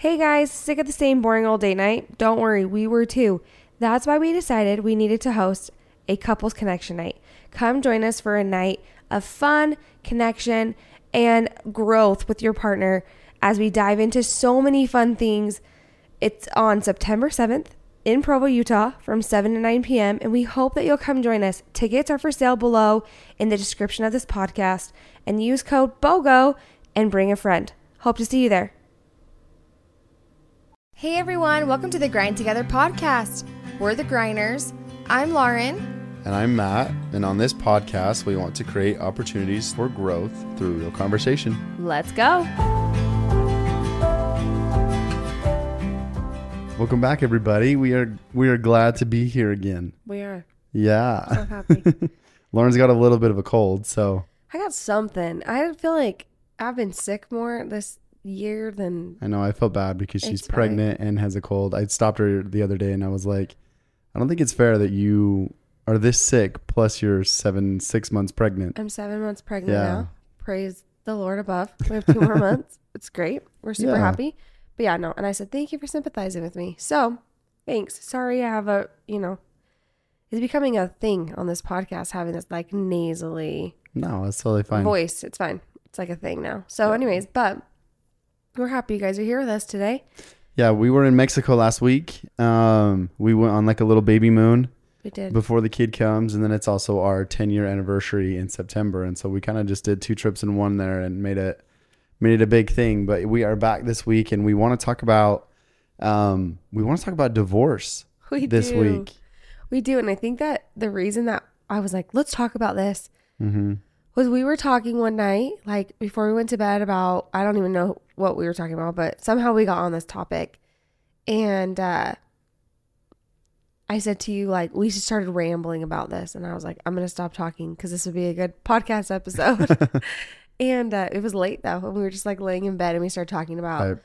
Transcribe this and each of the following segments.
Hey guys, sick of the same boring old date night? Don't worry, we were too. That's why we decided we needed to host a couples connection night. Come join us for a night of fun, connection, and growth with your partner as we dive into so many fun things. It's on September 7th in Provo, Utah from 7 to 9 p.m. And we hope that you'll come join us. Tickets are for sale below in the description of this podcast and use code BOGO and bring a friend. Hope to see you there. Hey everyone, welcome to the Grind Together podcast. We're the Griners. I'm Lauren. And I'm Matt. And on this podcast, we want to create opportunities for growth through real conversation. Let's go. Welcome back, everybody. We are we are glad to be here again. We are Yeah. so happy. Lauren's got a little bit of a cold, so I got something. I feel like I've been sick more this year than I know I felt bad because she's It's fine. pregnant and has a cold. I stopped her the other day and I was like, I don't think it's fair that you are this sick plus you're seven, six months pregnant. I'm seven months pregnant Yeah. now. Praise the Lord above. We have two more months. It's great. We're super Yeah. happy. But yeah, no. And I said, thank you for sympathizing with me. So thanks. Sorry I have a, you know, it's becoming a thing on this podcast, having this like nasally No, that's totally fine. voice. It's fine. It's like a thing now. So, anyways, but we're happy you guys are here with us today. Yeah, we were in Mexico last week. Um, we went on like a little baby moon. We did. before the kid comes and then it's also our 10 year anniversary in september and so we kind of just did two trips in one there and made it made it a big thing but we are back this week and we want to talk about um we want to talk about divorce we this do. week We do. And I think that the reason that I was like, let's talk about this mm-hmm. Was we were talking one night, like before we went to bed about, I don't even know what we were talking about, but somehow we got on this topic. And uh, I said to you, like, we just started rambling about this. And I was like, I'm going to stop talking because this would be a good podcast episode. and uh, it was late though. And we were just like laying in bed and we started talking about Right.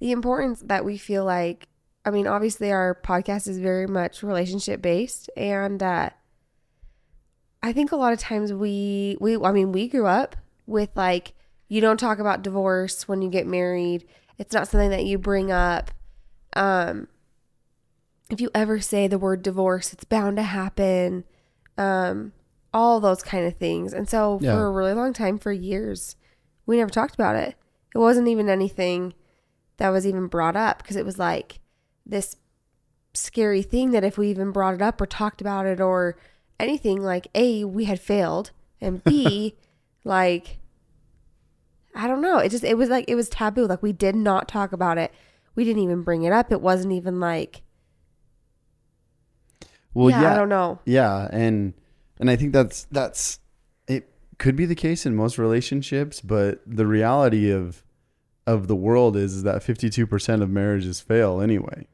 the importance that we feel like i mean obviously our podcast is very much relationship based and uh i think a lot of times we we i mean we grew up with like you don't talk about divorce when you get married. It's not something that you bring up. Um if you ever say the word divorce it's bound to happen. Um all those kind of things. And so Yeah. for a really long time for years we never talked about it. It wasn't even anything that was even brought up because it was like this scary thing that if we even brought it up or talked about it or anything like a we had failed and b like i don't know. It just it was like it was taboo. Like we did not talk about it. We didn't even bring it up. It wasn't even like well yeah, yeah. i don't know. Yeah and and i think that's that's it could be the case in most relationships but the reality of of the world is, is that 52% of marriages fail anyway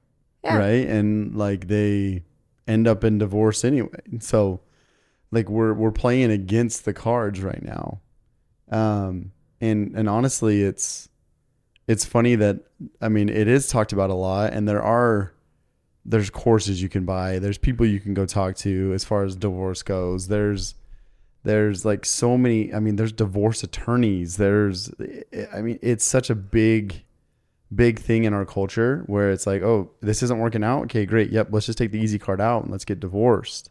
yeah. right? And like they end up in divorce anyway. So like we're we're playing against the cards right now. Um and and honestly it's it's funny that i mean it is talked about a lot and there are there's courses you can buy. There's people you can go talk to as far as divorce goes. There's there's like so many i mean there's divorce attorneys. There's i mean it's such a big big thing in our culture where it's like, oh, this isn't working out. Okay, great. Yep, let's just take the easy card out and let's get divorced.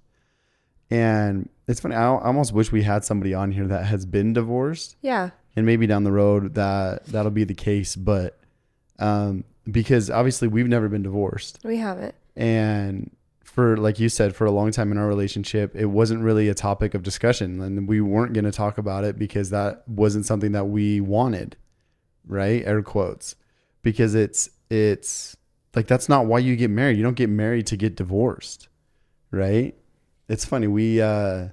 And it's funny. I almost wish we had somebody on here that has been divorced, yeah and maybe down the road that that'll be the case. But um, because obviously we've never been divorced, we haven't and for like you said, for a long time in our relationship, it wasn't really a topic of discussion, and we weren't going to talk about it because that wasn't something that we wanted, right? Air quotes, because it's it's like that's not why you get married. You don't get married to get divorced, right? It's funny. We uh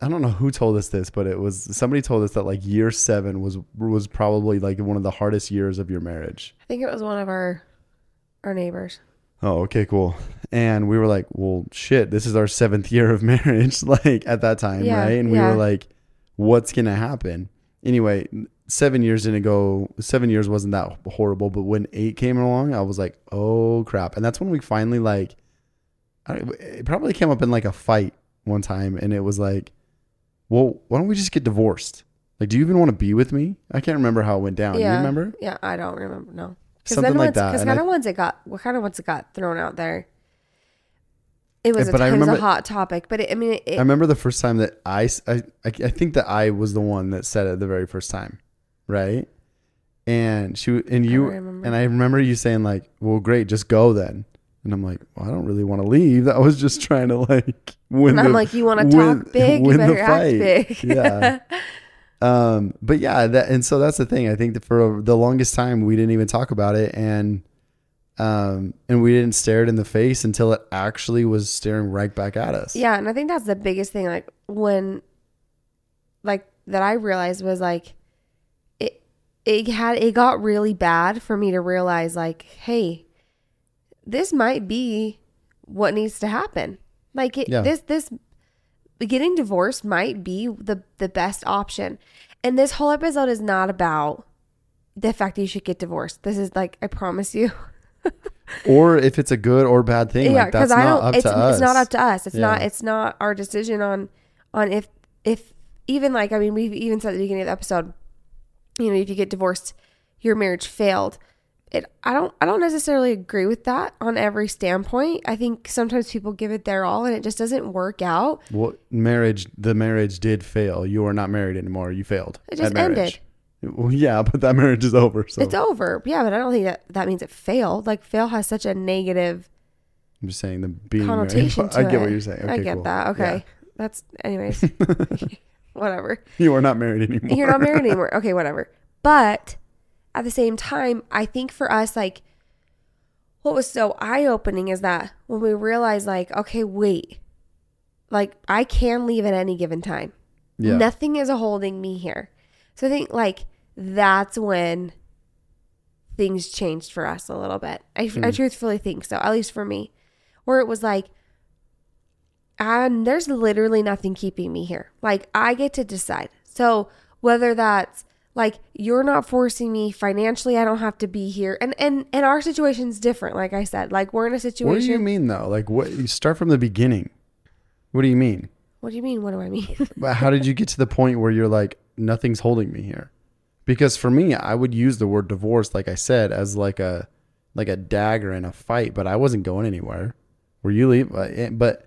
I don't know who told us this, but it was somebody told us that like year 7 was was probably like one of the hardest years of your marriage. i think it was one of our our neighbors Oh, okay, cool. And we were like, well, shit, this is our seventh year of marriage, like at that time, Yeah, right? And we yeah. were like, what's going to happen? Anyway, seven years didn't go, seven years wasn't that horrible. But when eight came along, I was like, oh crap. And that's when we finally, like, I, it probably came up in like a fight one time. And it was like, well, why don't we just get divorced? Like, do you even want to be with me? I can't remember how it went down. yeah You remember? yeah i don't remember no something like that. Because kind of once it got, what kind of once it got thrown out there, it was, eh, a, but I it was a hot topic. But it, I mean, it, I remember the first time that I, I, I I think that I was the one that said it the very first time, right? And she and you don't and I remember you saying like, "Well, great, just go then." And I'm like, "Well, I don't really want to leave. I was just trying to like win." and I'm the- like, you want to talk big, you better act big. Yeah. um, but yeah, that and so that's the thing. I think that for the longest time we didn't even talk about it, and um, and we didn't stare it in the face until it actually was staring right back at us. Yeah, and I think that's the biggest thing. Like when, like that I realized was like, it had it got really bad for me to realize like, hey, this might be what needs to happen. Like it, Yeah. this this getting divorced might be the the best option. And this whole episode is not about the fact that you should get divorced. This is like I promise you. or if it's a good or bad thing. yeah like that's because i don't up it's, to us. it's not up to us it's not it's not our decision on on if if even like i mean we've even said at the beginning of the episode you know if you get divorced your marriage failed it i don't i don't necessarily agree with that on every standpoint i think sometimes people give it their all and it just doesn't work out Well, marriage. The marriage did fail. You are not married anymore. You failed. It just ended. Well, yeah, but that marriage is over. So it's over yeah but i don't think that that means it failed like fail has such a negative I'm just saying the being connotation married. I get it. what you're saying. Okay, i get cool. that okay that's anyways whatever You are not married anymore. you're not married anymore. Okay, whatever. But at the same time, I think for us, like, what was so eye opening is that when we realized, like, okay, wait, like, I can leave at any given time. yeah. Nothing is holding me here. So I think, like, that's when things changed for us a little bit. I, Hmm. I truthfully think so, at least for me, where it was like, and there's literally nothing keeping me here. Like I get to decide. So whether that's like you're not forcing me financially, I don't have to be here. And and and our situation's different. Like I said, like we're in a situation. What do you mean though? Like what? You start from the beginning. What do you mean? What do you mean? What do I mean? But how did you get to the point where you're like nothing's holding me here? Because for me, I would use the word divorce, like I said, as like a like a dagger in a fight. But I wasn't going anywhere. Were you leave? uh, eh, but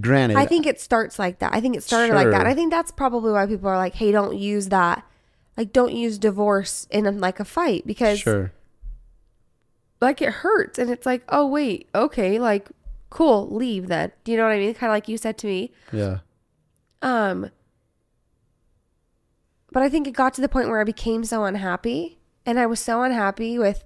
granted, I think it starts like that. I think it started like that. I think that's probably why people are like, "Hey, don't use that." Like don't use divorce in a, like a fight because sure. like it hurts and it's like, "Oh, wait. Okay, like cool, leave then." Do you know what I mean? Kind of like you said to me. Yeah. Um, but I think it got to the point where I became so unhappy, and I was so unhappy with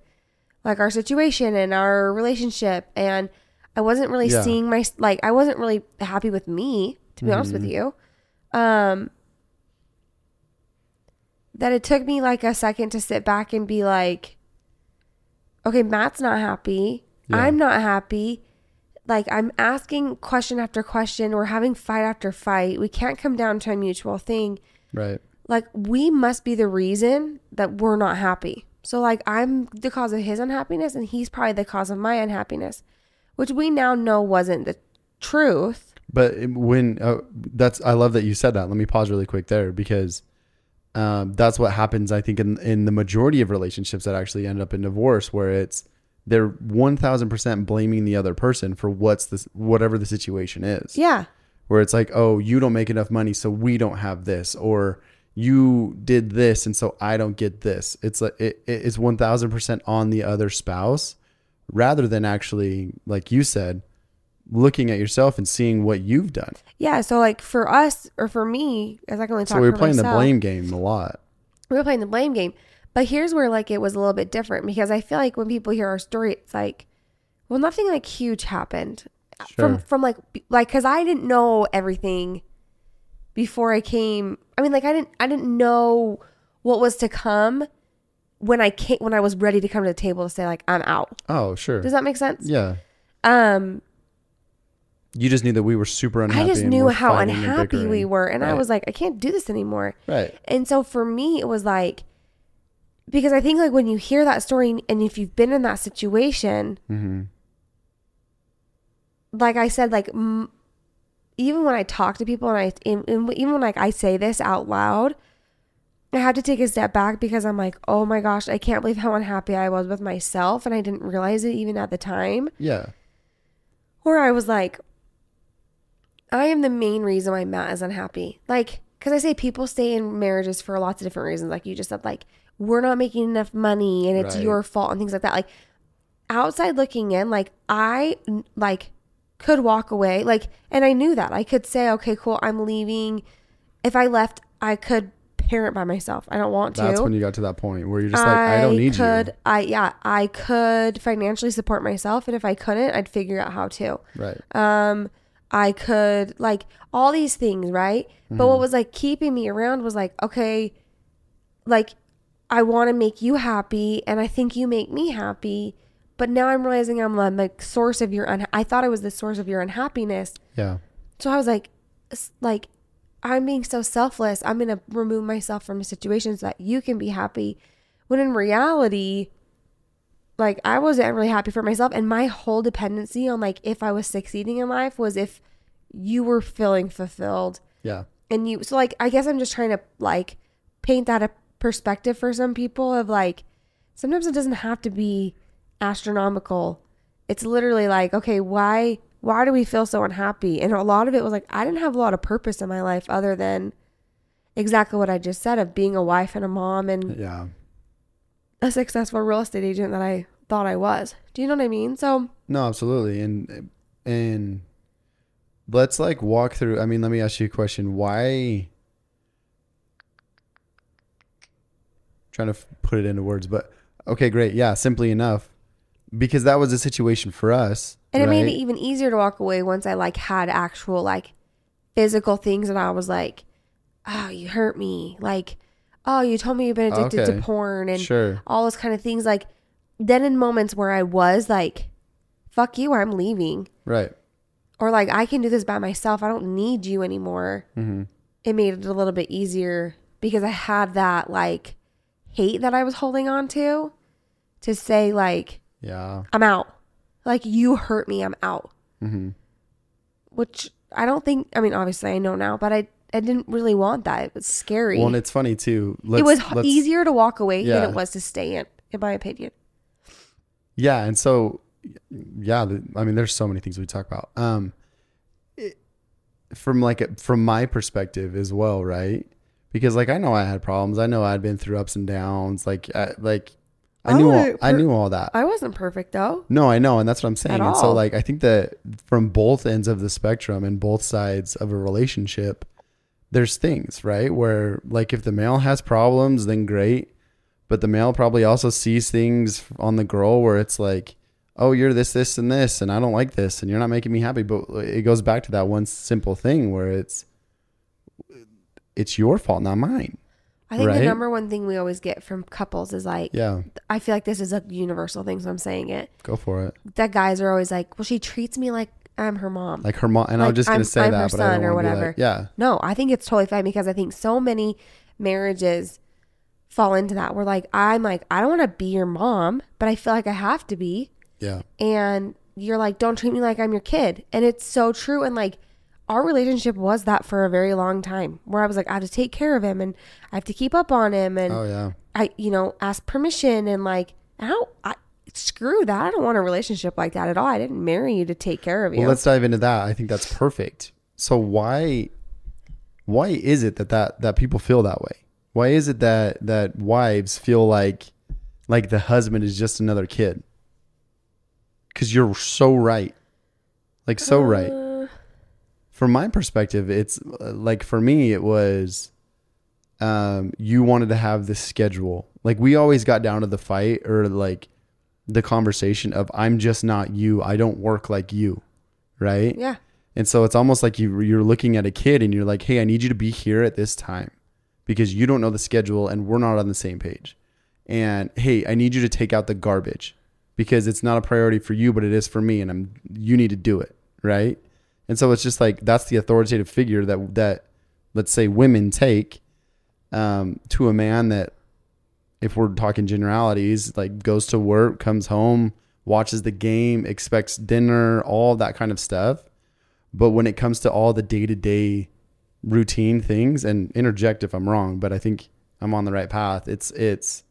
like our situation and our relationship, and I wasn't really Yeah. seeing my like I wasn't really happy with me, to be honest with Mm-hmm. you. Um, that it took me like a second to sit back and be like, okay, Matt's not happy. Yeah. I'm not happy like I'm asking question after question, we're having fight after fight. We can't come down to a mutual thing. Right. Like we must be the reason that we're not happy. So like I'm the cause of his unhappiness and he's probably the cause of my unhappiness, which we now know wasn't the truth. But when uh, that's, I love that you said that. Let me pause really quick there because um, that's what happens. I think in in the majority of relationships that actually end up in divorce, where it's they're one thousand percent blaming the other person for what's this whatever the situation is. Yeah. Where it's like, oh, you don't make enough money, so we don't have this, or you did this, and so I don't get this. It's like it, it's one thousand percent on the other spouse, rather than actually, like you said, looking at yourself and seeing what you've done. Yeah. So like for us or for me, as I can only talk So we were playing the blame game a lot. we were playing the blame game. But here's where like it was a little bit different because I feel like when people hear our story, it's like, well, nothing like huge happened from Sure. from like like because I didn't know everything before I came. I mean, like I didn't I didn't know what was to come when I came when I was ready to come to the table to say like I'm out. Oh, sure. Does that make sense? yeah. Um, You just knew that we were super unhappy. I just knew how unhappy we were, and I was like, I can't do this anymore. Right. And so for me, it was like, because I think like when you hear that story and if you've been in that situation, hmm like I said, like m- even when I talk to people and I, and, and even when like I say this out loud, I had to take a step back because I'm like, oh my gosh, I can't believe how unhappy I was with myself. And I didn't realize it even at the time. Yeah. Or I was like, I am the main reason why Matt is unhappy. Like, because I say people stay in marriages for lots of different reasons. Like you just said, like, we're not making enough money and it's Right. your fault and things like that. Like, outside looking in, like, I, like, could walk away. Like, and I knew that. I could say, okay, cool, I'm leaving. If I left, I could parent by myself. I don't want to. That's when you got to that point where you're just like, I don't need could, you. I yeah, I could financially support myself, and if I couldn't, I'd figure out how to. Right. Um, I could like all these things, right? But what was like keeping me around was like, okay, like I want to make you happy, and I think you make me happy. But now I'm realizing I'm the like source of your un. I thought I was the source of your unhappiness. Yeah. So I was like, like, I'm being so selfless. I'm gonna remove myself from situations so that you can be happy. When in reality, like I wasn't really happy for myself, and my whole dependency on like if I was succeeding in life was if you were feeling fulfilled Yeah. and you. So like, I guess I'm just trying to like paint that a perspective for some people of like sometimes it doesn't have to be astronomical. It's literally like, okay, why why do we feel so unhappy? And a lot of it was like I didn't have a lot of purpose in my life other than exactly what I just said of being a wife and a mom and Yeah. a successful real estate agent that I thought I was. Do you know what I mean? So No, absolutely. And and let's like walk through I mean, let me ask you a question. Why trying to put it into words, but okay, great. Yeah, simply enough. Because that was a situation for us. And it made it even easier to walk away once I like had actual like physical things that I was like, oh, you hurt me. Like, oh, you told me you've been addicted Okay. to porn and Sure. all those kind of things. Like, then in moments where I was like, fuck you, I'm leaving. Right. Or like, I can do this by myself. I don't need you anymore. hmm It made it a little bit easier because I had that like hate that I was holding on to to say, like, Yeah. I'm out. Like, you hurt me, I'm out. hmm Which I don't think, I mean, obviously I know now, but I, I didn't really want that. It was scary. Well, and it's funny too. Let's, it was easier to walk away Yeah. than it was to stay in, in my opinion. Yeah, and so yeah, I mean, there's so many things we talk about. Um, it, from like a, from my perspective as well, right? Because like I know I had problems. I know I'd been through ups and downs. Like I, like I I knew all, wouldn't I knew all that. I wasn't perfect though. No, I know, and that's what I'm saying. At And so all. like I think that from both ends of the spectrum and both sides of a relationship, there's things, right? Where like if the male has problems, then great. But the male probably also sees things on the girl where it's like, oh, you're this, this, and this, and I don't like this, and you're not making me happy. But it goes back to that one simple thing where it's it's your fault, not mine. I think Right? the number one thing we always get from couples is like, Yeah, I feel like this is a universal thing, so I'm saying it. go for it. That guys are always like, well, she treats me like I'm her mom. Like her mom, and I was just gonna I'm- say I'm that, her but I son or whatever. like, yeah, no, I think it's totally fine because I think so many marriages fall into that. We're like, I'm like, I don't want to be your mom, but I feel like I have to be. yeah, and you're like don't treat me like i'm your kid and it's so true and like our relationship was that for a very long time where i was like i have to take care of him and i have to keep up on him and oh yeah. i you know ask permission and like how i screw that i don't want a relationship like that at all i didn't marry you to take care of you Well, let's dive into that. I think that's perfect. So why why is it that, that that people feel that way? Why is it that that wives feel like like the husband is just another kid? Cuz you're so right. Like so right. From my perspective, it's uh, like for me it was um you wanted to have this schedule. Like we always got down to the fight or like the conversation of I'm just not you. I don't work like you. Right? yeah And so it's almost like you you're looking at a kid and you're like, "Hey, I need you to be here at this time because you don't know the schedule and we're not on the same page." And, "Hey, I need you to take out the garbage because it's not a priority for you, but it is for me and I'm you need to do it." Right? And so it's just like that's the authoritative figure that that let's say women take um, to a man that if we're talking generalities, like goes to work, comes home, watches the game, expects dinner, all that kind of stuff. But when it comes to all the day to day routine things, and interject if I'm wrong, but I think I'm on the right path. It's it's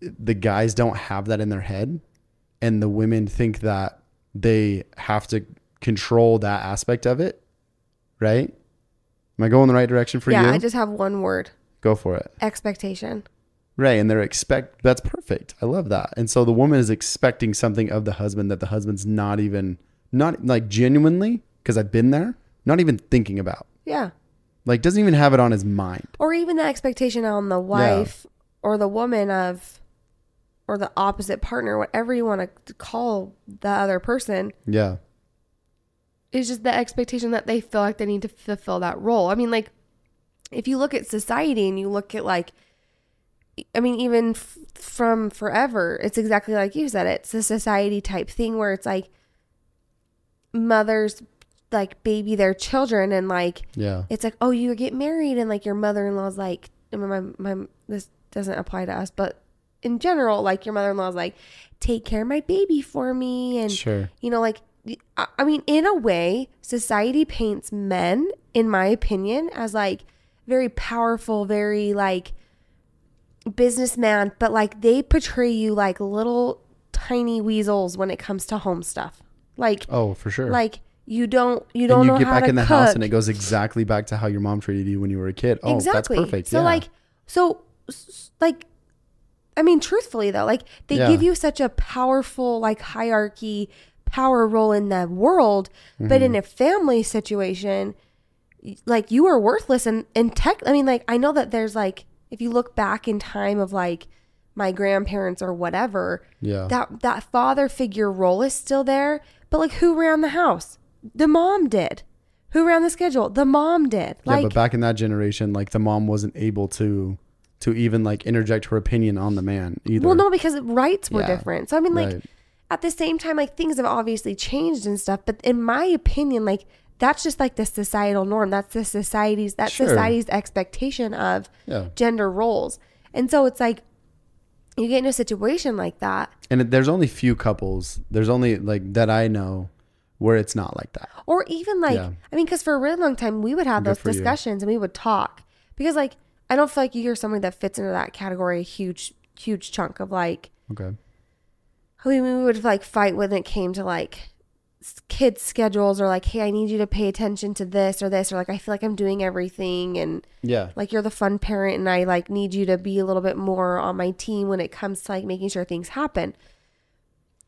the guys don't have that in their head and the women think that they have to control that aspect of it. Right? Am I going the right direction for yeah, you? Yeah, I just have one word Go for it. expectation. Right. And they're expect that's perfect. I love that. And so the woman is expecting something of the husband that the husband's not even not like genuinely, because I've been there, not even thinking about. Yeah. Like doesn't even have it on his mind. Or even the expectation on the wife or the woman of, or the opposite partner, whatever you want to call the other person, Yeah. Is just the expectation that they feel like they need to fulfill that role. I mean, like, if you look at society and you look at like, I mean, even f- from forever, it's exactly like you said. It's a society type thing where it's like mothers like baby their children and like Yeah. it's like, oh, you get married, and like your mother in law's like, I mean, my my this doesn't apply to us, but in general, like your mother in law's like, take care of my baby for me, and Sure. you know, like, I I mean, in a way, society paints men, in my opinion, as like very powerful, very like businessman, but like they portray you like little tiny weasels when it comes to home stuff, like Oh, for sure. like. You don't. You don't and you know get how back to in the cook. house and it goes exactly back to how your mom treated you when you were a kid. Oh, exactly. that's perfect. So yeah. like, so like, I mean, truthfully though, like they Yeah. give you such a powerful like hierarchy, power role in the world, but Mm-hmm. in a family situation, like you are worthless. And and tech, I mean, like I know that there's like if you look back in time of like my grandparents or whatever, yeah. that that father figure role is still there. But like, who ran the house? The mom did. Who ran the schedule? The mom did. yeah, but back in that generation, like the mom wasn't able to to even like interject her opinion on the man either. Well, no, because rights were Yeah. different. So I mean, like Right. At the same time, like things have obviously changed and stuff. But in my opinion, like that's just like the societal norm. That's the society's that Sure. society's expectation of Yeah. gender roles. And so it's like you get in a situation like that, And there's only few couples. There's only like that I know where it's not like that. or even like Yeah. I mean, because for a really long time we would have Good those for you. discussions and we would talk because like I don't feel like you're somebody that fits into that category. A huge, huge chunk of like Okay. We, we would like fight when it came to like kids schedules or like hey i need you to pay attention to this or this or like i feel like i'm doing everything and Yeah. like you're the fun parent and i like need you to be a little bit more on my team when it comes to like making sure things happen.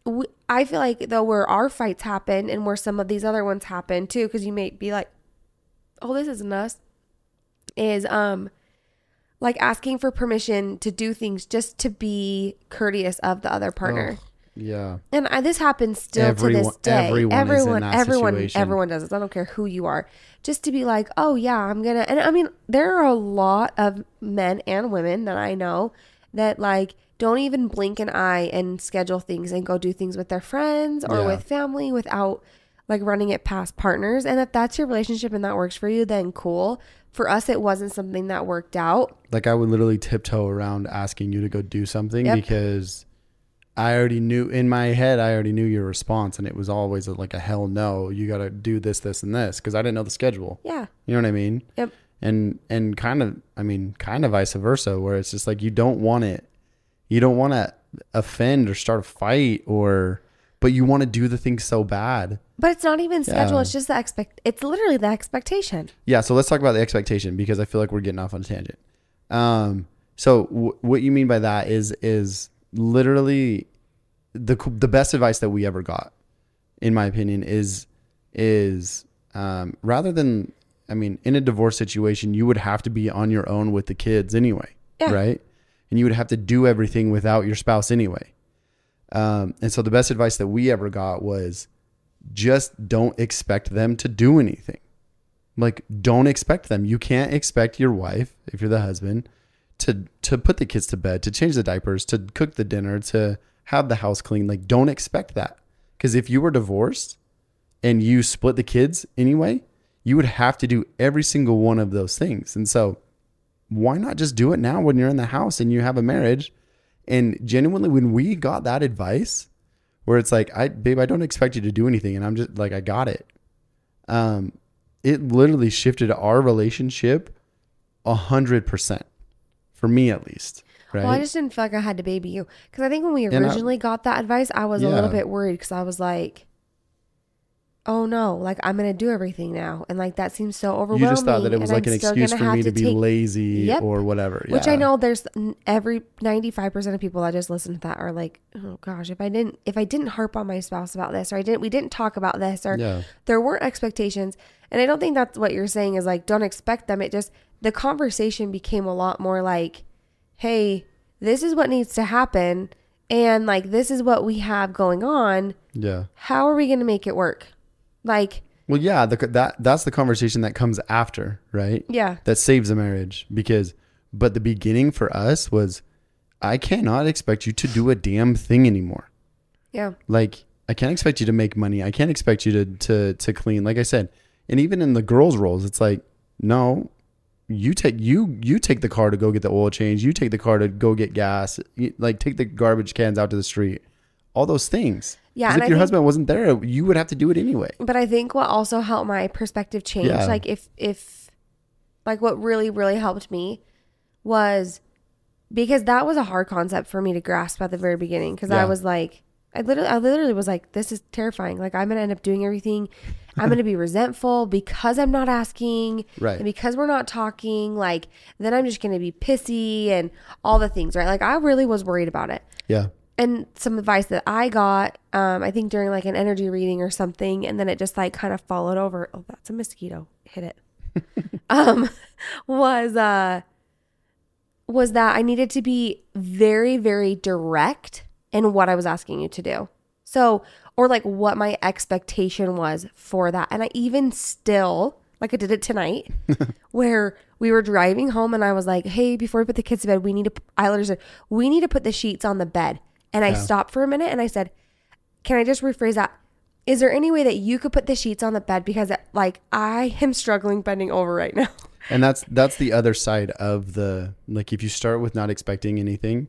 We, i feel like though where our fights happen and where some of these other ones happen too because you may be like oh this isn't us is um like asking for permission to do things just to be courteous of the other partner. Ugh, yeah. and I, this happens still to this day. everyone everyone, everyone, situation. everyone does this. I don't care who you are. Just to be like, oh yeah, I'm gonna. And I mean, there are a lot of men and women that I know that like don't even blink an eye and schedule things and go do things with their friends or Yeah. with family without like running it past partners. And if that's your relationship and that works for you, then cool. For us, it wasn't something that worked out. Like I would literally tiptoe around asking you to go do something Yep. because I already knew in my head I already knew your response and it was always like a hell no. You got to do this, this, and this because I didn't know the schedule. Yeah. You know what I mean? Yep. and and kind of i mean kind of vice versa where it's just like you don't want it you don't want to offend or start a fight or but you want to do the thing so bad But it's not even schedule. Yeah. It's just the expect. It's literally the expectation. yeah so let's talk about the expectation because i feel like we're getting off on a tangent um so w- what you mean by that is is literally the the best advice that we ever got in my opinion is is um rather than i mean in a divorce situation you would have to be on your own with the kids anyway Yeah. right? And you would have to do everything without your spouse anyway. Um and so the best advice that we ever got was just don't expect them to do anything. Like don't expect them. You can't expect your wife if you're the husband to to put the kids to bed to change the diapers to cook the dinner to have the house clean like don't expect that. Because if you were divorced and you split the kids anyway you would have to do every single one of those things. And so why not just do it now when you're in the house and you have a marriage? And genuinely when we got that advice where it's like i babe i don't expect you to do anything and i'm just like i got it. Um it literally shifted our relationship a hundred percent For me, at least. Right. Well, I just didn't feel like I had to baby you because I think when we I- originally got that advice, I was a little bit worried because I was like, "Oh no, like I'm gonna do everything now," and like that seems so overwhelming. you just thought that it was like I'm an excuse for me to, be take- lazy Yep. or whatever. Which I know there's every 95% of people that just listen to that are like, "Oh gosh, if I didn't if I didn't harp on my spouse about this or I didn't we didn't talk about this or Yeah. there weren't expectations." And I don't think that's what you're saying is like don't expect them. It just the conversation became a lot more like, "Hey, this is what needs to happen and like this is what we have going on. Yeah. How are we going to make it work?" Like, Well, yeah, the, that that's the conversation that comes after, right? yeah. That saves a marriage because, but the beginning for us was, I cannot expect you to do a damn thing anymore. Yeah. Like, I can't expect you to make money. I can't expect you to to to clean. Like I said, and even in the girls' roles, it's like, no, you take you you take the car to go get the oil change. You take the car to go get gas. You, like, take the garbage cans out to the street. All those things. yeah and if I your think- husband wasn't there, you would have to do it anyway. But I think what also helped my perspective change, Yeah. like if if like what really really helped me was because that was a hard concept for me to grasp at the very beginning because I was like I literally I literally was like this is terrifying. Like I'm going to end up doing everything. I'm going to be resentful because I'm not asking Right. and because we're not talking like then I'm just going to be pissy and all the things, right? Like I really was worried about it Yeah. and some advice that I got, um, I think during like an energy reading or something, and then it just like kind of followed over. Oh, that's a mosquito. Hit it. um, was uh, was that I needed to be very, very direct in what I was asking you to do. So, or like what my expectation was for that, and I even still like I did it tonight, where we were driving home, and I was like, "Hey, before we put the kids to bed, we need to." I literally said, "We need to put the sheets on the bed." And I Yeah. stopped for a minute and I said, "Can I just rephrase that? Is there any way that you could put the sheets on the bed because like I am struggling bending over right now?" And that's that's the other side of the like if you start with not expecting anything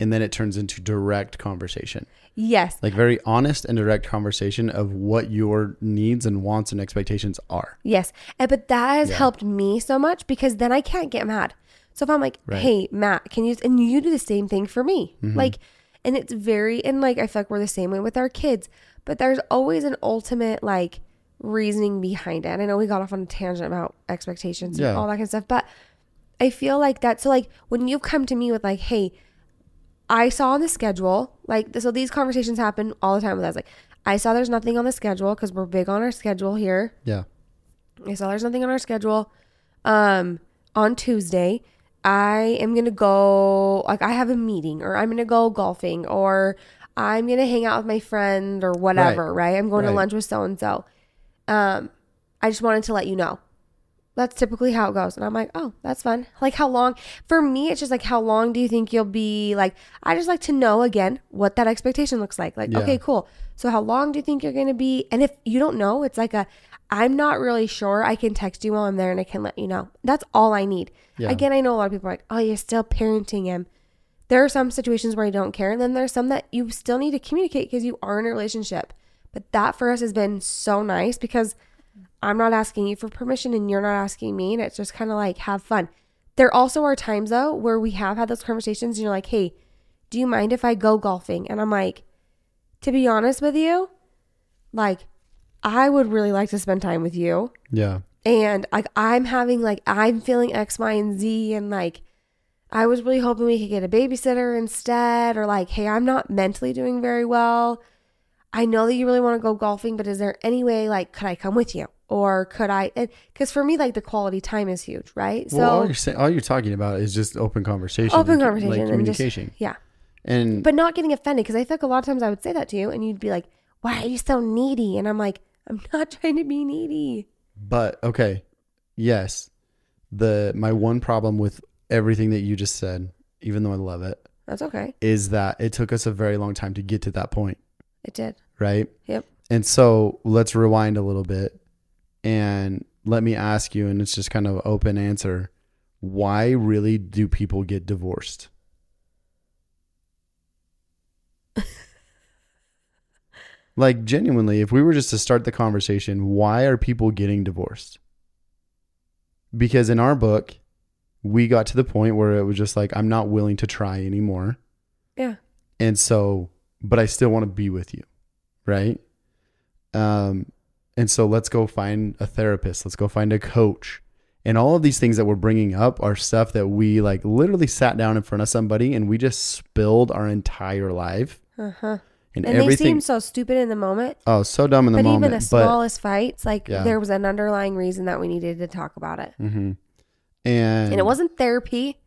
and then it turns into direct conversation. yes. Like very honest and direct conversation of what your needs and wants and expectations are. Yes. And, but that has Yeah. helped me so much because then I can't get mad. So if I'm like, Right. hey, Matt, can you, and you do the same thing for me. Mm-hmm. Like, and it's very, and like, I feel like we're the same way with our kids, but there's always an ultimate like reasoning behind it. And I know we got off on a tangent about expectations Yeah. and all that kind of stuff, but I feel like that. So like when you've come to me with like, hey, I saw on the schedule, like, so these conversations happen all the time with us. Like, I saw there's nothing on the schedule because we're big on our schedule here. Yeah. I saw there's nothing on our schedule. Um, on Tuesday, I am gonna go. Like, I have a meeting, or I'm gonna go golfing, or I'm gonna hang out with my friend, or whatever. Right? I'm going to lunch with so and so. Um, I just wanted to let you know. That's typically how it goes. And I'm like, oh, that's fun. Like, how long? For me, it's just like, how long do you think you'll be? Like, I just like to know again what that expectation looks like. Like, Yeah. okay, cool. So, how long do you think you're going to be? And if you don't know, it's like a, I'm not really sure. I can text you while I'm there and I can let you know. That's all I need. Yeah. Again, I know a lot of people are like, oh, you're still parenting him. There are some situations where you don't care. And then there's some that you still need to communicate because you are in a relationship. But that for us has been so nice because I'm not asking you for permission and you're not asking me. And it's just kind of like have fun. There also are times though where we have had those conversations and you're like, hey, do you mind if I go golfing? And I'm like, to be honest with you, like, I would really like to spend time with you. Yeah. And like, I'm having like, I'm feeling X, Y, and Z. And like, I was really hoping we could get a babysitter instead. Or like, hey, I'm not mentally doing very well. I know that you really want to go golfing, but is there any way, like, could I come with you? Or could I? Because for me, like, the quality time is huge, right? well, all so, you're saying, all you're talking about is just open conversation, open conversation like and just, communication, yeah. and But not getting offended because I feel like a lot of times I would say that to you and you'd be like, why are you so needy? And I'm like, I'm not trying to be needy. But okay, yes, the my one problem with everything that you just said, even though I love it, That's okay. is that it took us a very long time to get to that point, It did. Right? Yep. And so let's rewind a little bit and let me ask you, and it's just kind of open answer. Why really do people get divorced? like genuinely, if we were just to start the conversation, why are people getting divorced? Because in our book, we got to the point where it was just like I'm not willing to try anymore. Yeah. And so, but I still want to be with you, right? Um, and so let's go find a therapist. Let's go find a coach. And all of these things that we're bringing up are stuff that we like literally sat down in front of somebody and we just spilled our entire life Uh-huh. and, And they everything. seem so stupid in the moment. oh, so dumb in the but moment. But even the but smallest fights, like Yeah. there was an underlying reason that we needed to talk about it. Mm-hmm. and And it wasn't therapy.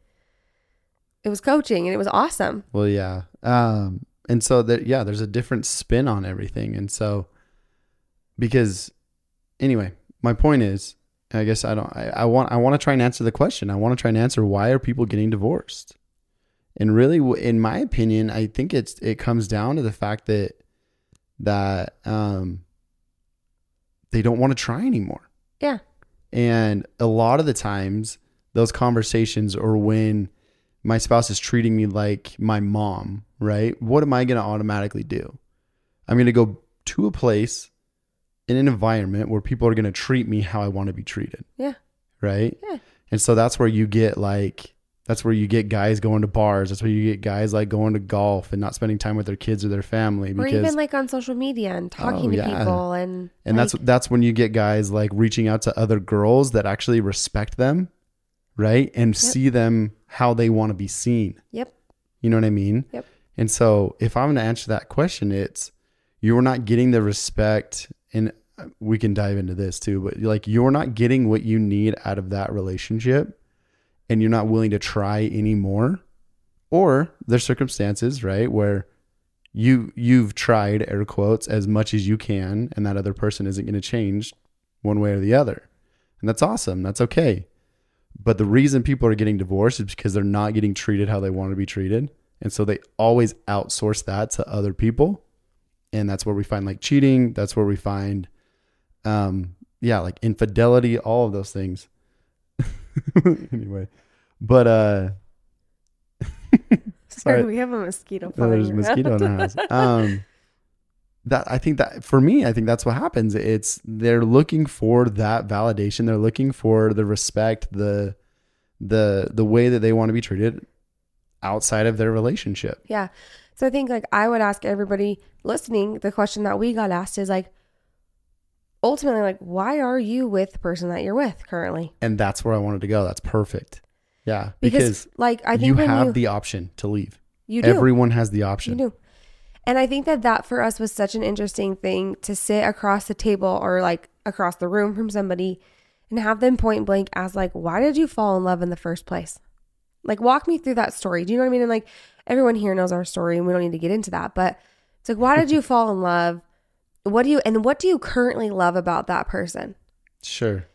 It was coaching and it was awesome. Well, yeah. Um, and so that yeah, there's a different spin on everything, and so because anyway, my point is, I guess I don't. I, I want. I want to try and answer the question. I want to try and answer why are people getting divorced, and really, in my opinion, I think it's it comes down to the fact that that um they don't want to try anymore. Yeah. And a lot of the times, those conversations are when my spouse is treating me like my mom, right? What am I going to automatically do? I'm going to go to a place in an environment where people are going to treat me how I want to be treated. Yeah. Right. Yeah. And so that's where you get like, that's where you get guys going to bars. That's where you get guys like going to golf and not spending time with their kids or their family or because even like on social media and oh, talking Oh, to yeah. people and and that's like, that's when you get guys like reaching out to other girls that actually respect them, right? And see them how they want to be seen. Yep. You know what I mean? Yep. And so if I'm going to answer that question, it's you're not getting the respect and uh, we can dive into this too, but like you're not getting what you need out of that relationship and you're not willing to try anymore or there's circumstances, right, where you you've tried air quotes as much as you can and that other person isn't going to change one way or the other. And that's awesome. That's okay. But the reason people are getting divorced is because they're not getting treated how they want to be treated. And so they always outsource that to other people. And that's where we find like cheating. That's where we find, um, yeah, like infidelity, all of those things. anyway, but, uh, sorry, we have a mosquito No, there's a mosquito in the house. Um, that I think that for me, I think that's what happens. It's they're looking for that validation. They're looking for the respect, the the the way that they want to be treated outside of their relationship. Yeah. So I think like I would ask everybody listening, the question that we got asked is like ultimately like why are you with the person that you're with currently? And that's where I wanted to go. That's perfect. Yeah, Because, because, like I think you have you the option to leave. you do Everyone has the option. you do. And I think that that for us was such an interesting thing to sit across the table or like across the room from somebody and have them point blank ask like why did you fall in love in the first place? Like walk me through that story. Do you know what I mean? And like everyone here knows our story and we don't need to get into that, but it's like why did you fall in love? What do you and what do you currently love about that person? Sure.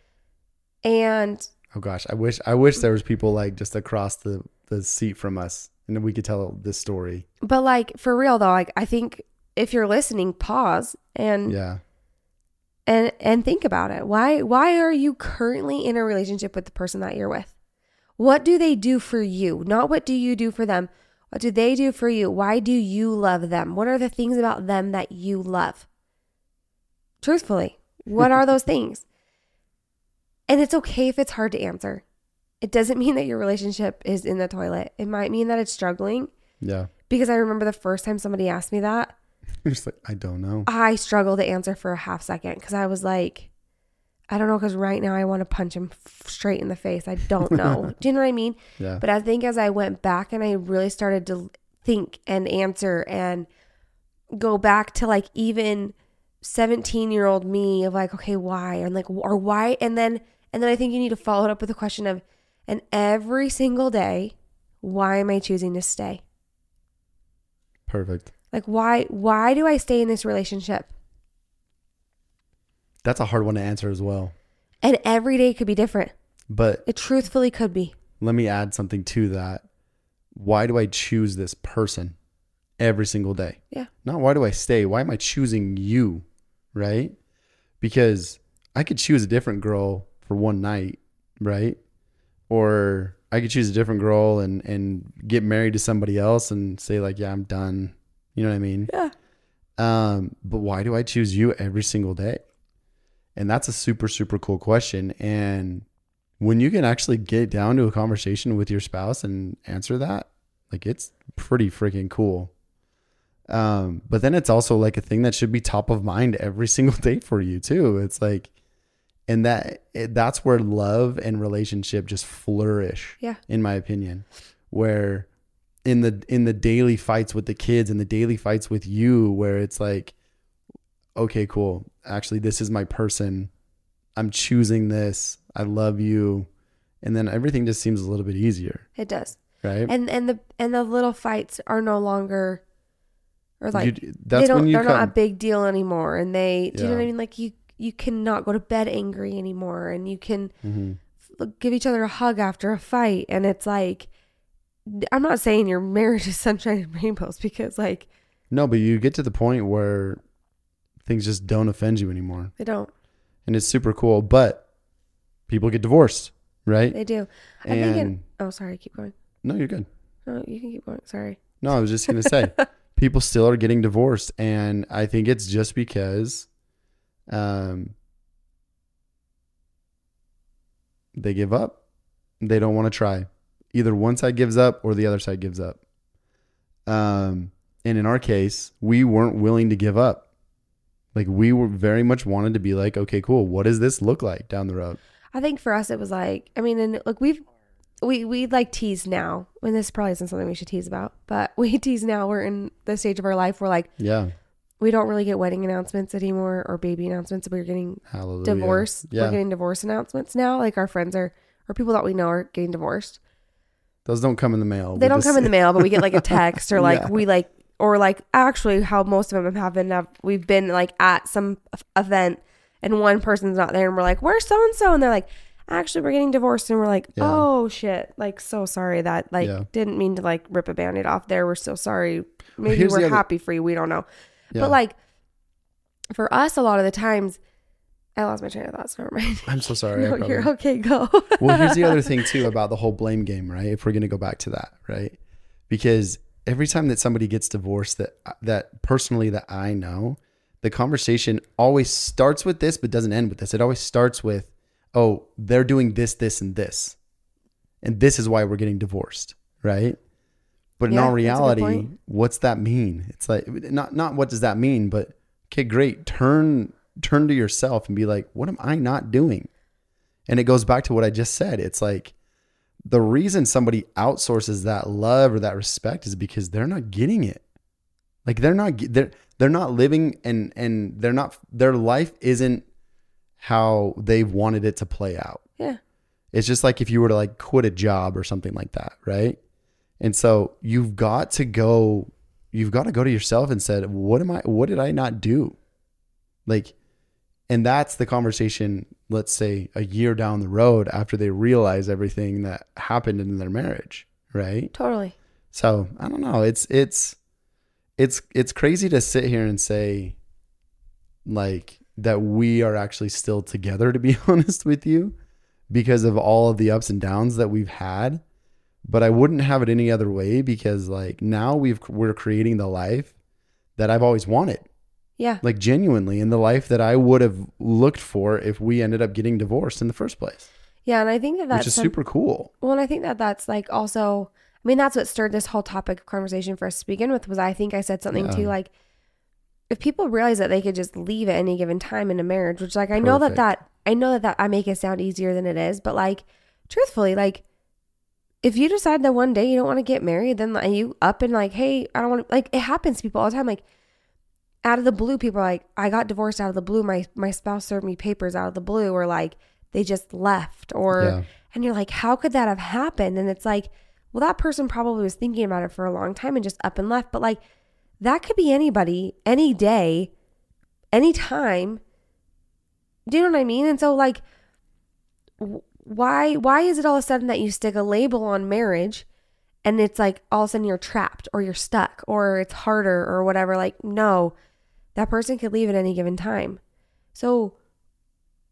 And Oh gosh, I wish I wish there was people like just across the the seat from us, and we could tell this story. but like for real though, like I think if you're listening, pause and Yeah. and and think about it. Why why are you currently in a relationship with the person that you're with? What do they do for you? Not what do you do for them? What do they do for you? Why do you love them? What are the things about them that you love? Truthfully, what are those things? And it's okay if it's hard to answer. It doesn't mean that your relationship is in the toilet. It might mean that it's struggling Yeah. because I remember the first time somebody asked me that, Just like I don't know. I struggled to answer for a half second because I was like, I don't know, because right now I want to punch him straight in the face. I don't know. Do you know what I mean? Yeah. But I think as I went back and I really started to think and answer and go back to like even 17 year old me of like, okay, why? And like, or why? And then, and then I think you need to follow it up with the question of, and every single day, why am I choosing to stay? Perfect. Like, why, why do I stay in this relationship? That's a hard one to answer as well. And every day could be different. But It truthfully could be. let me add something to that. Why do I choose this person every single day? Yeah. Not why do I stay? Why am I choosing you? Right? Because I could choose a different girl for one night, right? Or I could choose a different girl and and get married to somebody else and say like, yeah, I'm done. You know what I mean? Yeah. Um, but why do I choose you every single day? And that's a super, super cool question. And when you can actually get down to a conversation with your spouse and answer that, like it's pretty freaking cool. Um, but then it's also like a thing that should be top of mind every single day for you too. It's like, and that it, that's where love and relationship just flourish. Yeah. in my opinion, where in the in the daily fights with the kids and the daily fights with you, where it's like, okay, cool. Actually, this is my person. I'm choosing this. I love you, and then everything just seems a little bit easier, It does. right? And and the and the little fights are no longer or like You- they don't you they're not a big deal anymore and they do you know what I mean? Like you you cannot go to bed angry anymore and you can Mhm. give each other a hug after a fight and it's like I'm not saying your marriage is sunshine and rainbows because like No, but you get to the point where things just don't offend you anymore. they don't And it's super cool. But people get divorced, right? they do. I think it, oh sorry, keep going. no, you're good. No, you can keep going. Sorry. No, I was just going to say people still are getting divorced. And I think it's just because um, they give up. They don't want to try. Either one side gives up or the other side gives up. Um, and in our case, we weren't willing to give up. Like we were very much wanted to be like, okay, cool. What does this look like down the road? I think for us it was like I mean and look we've we we like tease now and this probably isn't something we should tease about but we tease now we're in the stage of our life where like Yeah. we don't really get wedding announcements anymore or baby announcements we're getting Hallelujah. divorce Yeah. we're getting divorce announcements now like our friends are or people that we know are getting divorced Those don't come in the mail. they don't just- come in the mail but we get like a text or like Yeah. we like or like actually how most of them have been have, we've been like at some event and one person's not there and we're like where's so and so and they're like actually we're getting divorced and we're like Yeah. oh shit like so sorry that like Yeah. didn't mean to like rip a band-aid off there we're so sorry maybe here's we're other- happy for you we don't know Yeah. but like for us a lot of the times i lost my train of thought so never mind I'm so sorry. No, you're okay go well, here's the other thing too about the whole blame game, right? If we're going to go back to that, right? Because every time that somebody gets divorced that uh, that personally that I know, the conversation always starts with this but doesn't end with this. It always starts with, "Oh, they're doing this, this and this." And this is why we're getting divorced, right? But in Yeah, all that's a good reality, what's that mean? It's like not not what does that mean, but okay, great. Turn turn to yourself and be like, "What am I not doing?" And it goes back to what I just said. It's like the reason somebody outsources that love or that respect is because they're not getting it. Like they're not they're they're not living and and they're not their life isn't how they've wanted it to play out. yeah It's just like if you were to like quit a job or something like that, right? And so you've got to go you've got to go to yourself and said, "What am I what did I not do?" Like and that's the conversation let's say a year down the road after they realize everything that happened in their marriage, right? totally. So, I don't know, it's it's it's it's crazy to sit here and say like that we are actually still together to be honest with you because of all of the ups and downs that we've had. But I wouldn't have it any other way because like now we've we're creating the life that I've always wanted yeah like genuinely in the life that I would have looked for if we ended up getting divorced in the first place yeah and i think that that's which is some- super cool Well, and I think that that's like also, I mean, that's what stirred this whole topic of conversation for us to begin with. Was I think I said something Yeah. too like, if people realize that they could just leave at any given time in a marriage, which like I know that that I know that that I make it sound easier than it is, but like, truthfully, like, if you decide that one day you don't want to get married, then like, you up and like, hey, I don't want to. Like, it happens to people all the time. Like, out of the blue, people are like, I got divorced out of the blue. My my spouse served me papers out of the blue, or like they just left, or Yeah. and you're like, how could that have happened? And it's like, well, that person probably was thinking about it for a long time and just up and left. But like, that could be anybody, any day, any time. Do you know what I mean? And so, like, why why is it all of a sudden that you stick a label on marriage, and it's like all of a sudden you're trapped or you're stuck or it's harder or whatever? Like, no, that person could leave at any given time. So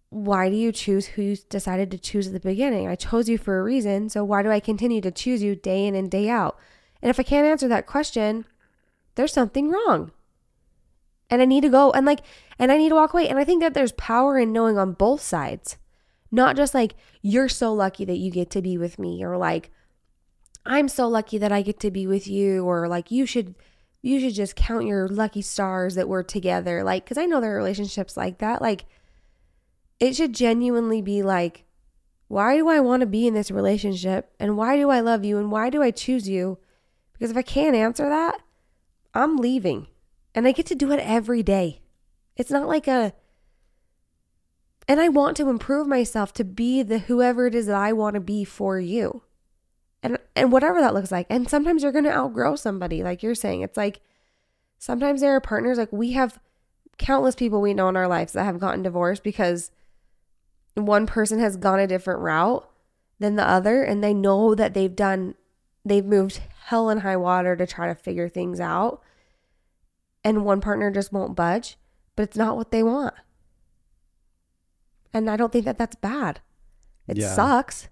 why do you choose who you decided to choose at the beginning? I chose you for a reason. So why do I continue to choose you day in and day out? And if I can't answer that question, there's something wrong. And I need to go and like, and I need to walk away. And I think that there's power in knowing on both sides, Not just like, you're so lucky that you get to be with me, or like, I'm so lucky that I get to be with you, or like, you should. You should just count your lucky stars that we're together. Like, because I know there are relationships like that. Like, it should genuinely be like, why do I want to be in this relationship? And why do I love you? And why do I choose you? Because if I can't answer that, I'm leaving. And I get to do it every day. It's not like a and I want to improve myself to be the whoever it is that I want to be for you. And and whatever that looks like. And sometimes you're going to outgrow somebody like you're saying. It's like sometimes there are partners like we have countless people we know in our lives that have gotten divorced because one person has gone a different route than the other and they know that they've done they've moved hell and high water to try to figure things out and one partner just won't budge but it's not what they want and i don't think that that's bad it Yeah. sucks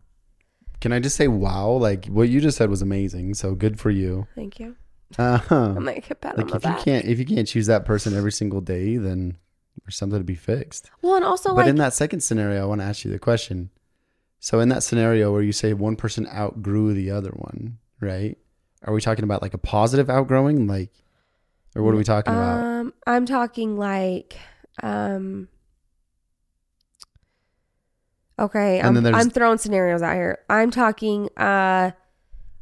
Can I just say, wow? Like what you just said was amazing. So good for you. thank you Uh huh. i'm like pat on like my if you back can't if you can't choose that person every single day, then there's something to be fixed. well and also but like in that second scenario, I want to ask you the question. So in that scenario where you say one person outgrew the other one, right? Are we talking about like a positive outgrowing, like, or what are we talking about? um i'm talking like um okay And I'm, then there's- I'm throwing scenarios out here. I'm talking uh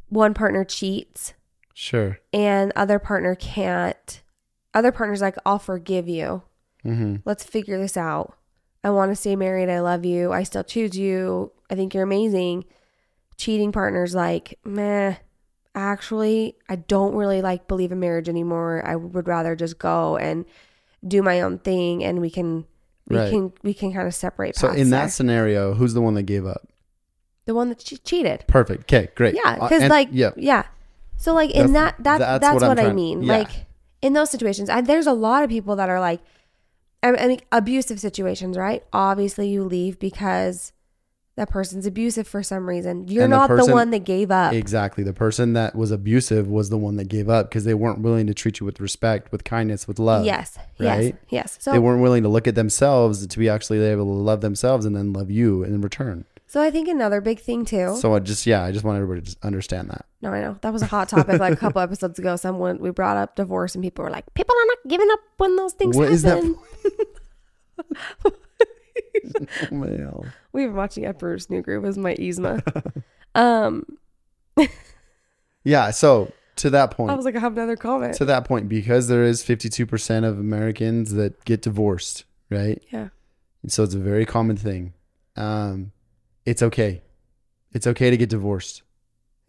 one partner cheats Sure. and other partner can't. Other partner's like i'll forgive you. Mm-hmm. let's figure this out. I want to stay married i love you i still choose you i think you're amazing. Cheating partner's like meh actually i don't really like believe in marriage anymore. I would rather just go and do my own thing and we can we Right. can we can kind of separate So in that there. scenario, who's the one that gave up? the one that che- cheated Perfect. Okay, great. Yeah, Uh, because and- like yeah, yeah. So like in That's- that that that's that's, what what, I mean. yeah. Like in those situations, I, there's a lot of people that are like, I, I mean, abusive situations, right? Obviously, you leave because that person's abusive for some reason. You're the not the, one that gave up. exactly. The person that was abusive was the one that gave up because they weren't willing to treat you with respect, with kindness, with love. yes, yes, yes. So they weren't willing to look at themselves to be actually able to love themselves and then love you in return. so I think another big thing too. So I just yeah, I just want everybody to just understand that. no, I know that was a hot topic like a couple episodes ago. Someone we brought up divorce and people were like, people are not giving up when those things What happen. is that Well, We've been watching Emperor's New Groove as my Yzma. um, yeah, so to that point, I was like, I have another comment. to that point, because there is 52% of Americans that get divorced, right? yeah. And so it's a very common thing. Um, it's okay. It's okay to get divorced.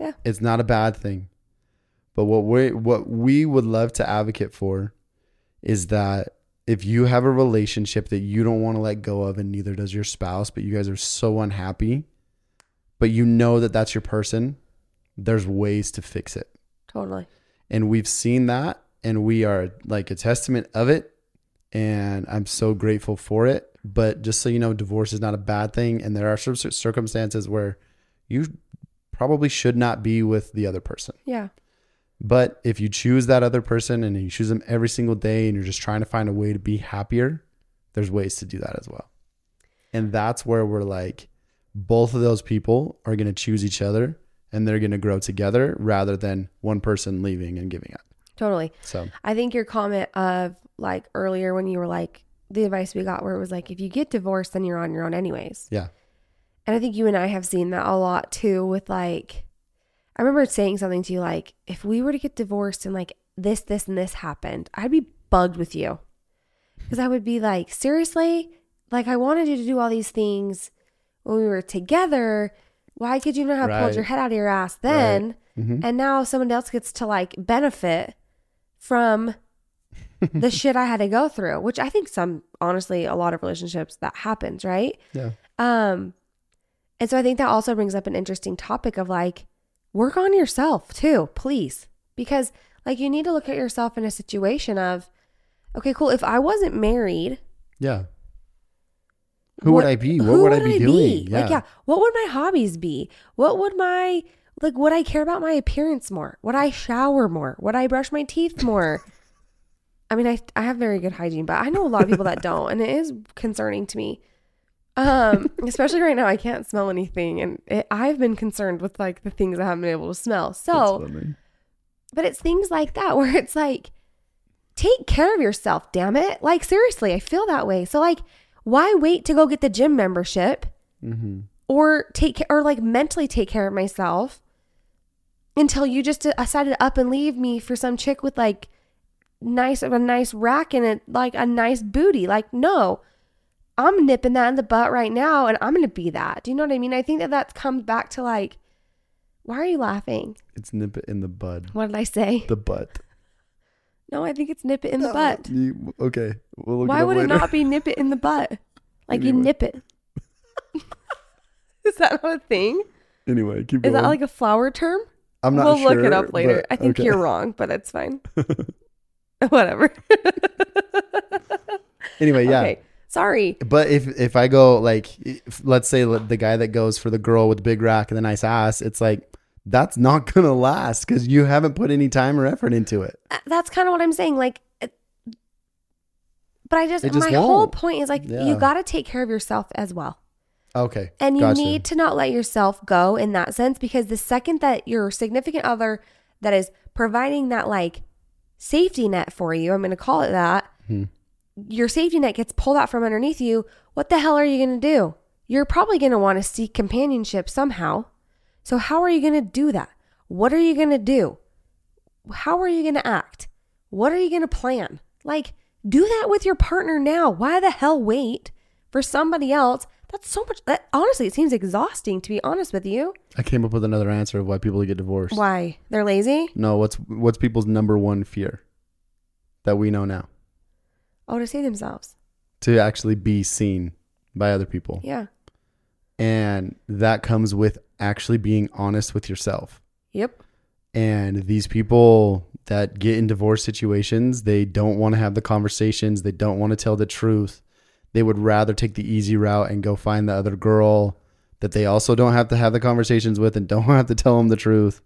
Yeah. It's not a bad thing. But what we what we would love to advocate for is that if you have a relationship that you don't want to let go of and neither does your spouse, but you guys are so unhappy, but you know that that's your person, there's ways to fix it. Totally. And we've seen that and we are like a testament of it. And I'm so grateful for it. But just so you know, divorce is not a bad thing. And there are cir- circumstances where you probably should not be with the other person. Yeah. But if you choose that other person and you choose them every single day and you're just trying to find a way to be happier, there's ways to do that as well. And that's where we're like, both of those people are going to choose each other and they're going to grow together rather than one person leaving and giving up. Totally. So, I think your comment of like earlier when you were like the advice we got where it was like if you get divorced then you're on your own anyways. yeah. And I think you and I have seen that a lot too with like I remember saying something to you like if we were to get divorced and like this this and this happened, I'd be bugged with you. Cuz I would be like, "Seriously? Like I wanted you to do all these things when we were together. Why could you not have pulled your head out of your ass then?" Mhm. And now someone else gets to like benefit from the shit I had to go through, which I think some honestly a lot of relationships that happens, right? Yeah. Um and so I think that also brings up an interesting topic of like work on yourself too, please. Because like you need to look at yourself in a situation of okay, cool, if I wasn't married, Yeah. Who would I be? What who would I be doing? Like yeah, what would my hobbies be? What would my like would I care about my appearance more? Would I shower more? Would I brush my teeth more? I mean, I I have very good hygiene, but I know a lot of people that don't, and it is concerning to me. Um, especially right now, I can't smell anything, and it, I've been concerned with like the things I haven't been able to smell. So, but it's things like that where it's like, take care of yourself, damn it. Like, seriously, I feel that way. So, like, why wait to go get the gym membership Mhm. or take or like mentally take care of myself until you just decided to up and leave me for some chick with like nice a nice rack and a like a nice booty? Like, no. I'm nipping that in the butt right now and I'm going to be that. Do you know what I mean? I think that that comes back to like, why are you laughing? It's nip it in the bud. What did I say? The butt. No, I think it's nip it in the butt. You, okay. We'll look Why it would it not be nip it in the butt? Like you nip it. Is that not a thing? Anyway, keep Is that like a flower term? I'm not we'll sure. look it up later. but- I think okay. you're wrong, but it's fine. Whatever. Anyway, yeah. Okay. Sorry. But if if I go like, if, let's say the guy that goes for the girl with the big rack and the nice ass, it's like that's not gonna last because you haven't put any time or effort into it. Uh, That's kind of what I'm saying. Like, it- but I just, just my whole won't. point is like, Yeah. you got to take care of yourself as well. Okay, And you gotcha. need to not let yourself go in that sense because the second that your significant other that is providing that like safety net for you, I'm going to call it that, Hmm. Your safety net gets pulled out from underneath you. What the hell are you going to do? You're probably going to want to seek companionship somehow. So, how are you going to do that? What are you going to do? How are you going to act? What are you going to plan? Like, do that with your partner now. Why the hell wait for somebody else? That's so much. That, honestly, it seems exhausting to be honest with you. I came up with another answer of why people get divorced. Why? They're lazy? No, what's what's people's number one fear that we know now Oh, to see themselves. to actually be seen by other people, Yeah. and that comes with actually being honest with yourself. Yep. And these people that get in divorce situations, they don't want to have the conversations. They don't want to tell the truth. They would rather take the easy route and go find the other girl that they also don't have to have the conversations with and don't have to tell them the truth.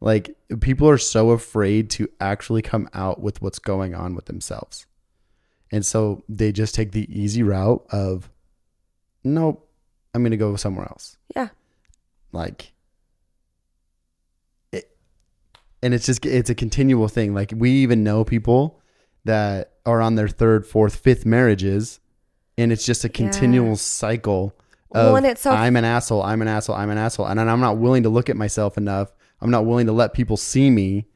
Like people are so afraid to actually come out with what's going on with themselves. And so they just take the easy route of, nope, I'm going to go somewhere else. Yeah. like it, and it's just it's a continual thing. Like we even know people that are on their third fourth fifth marriages and it's just a continual cycle of Well, so- i'm an asshole i'm an asshole i'm an asshole. And i'm not willing to look at myself enough. I'm not willing to let people see me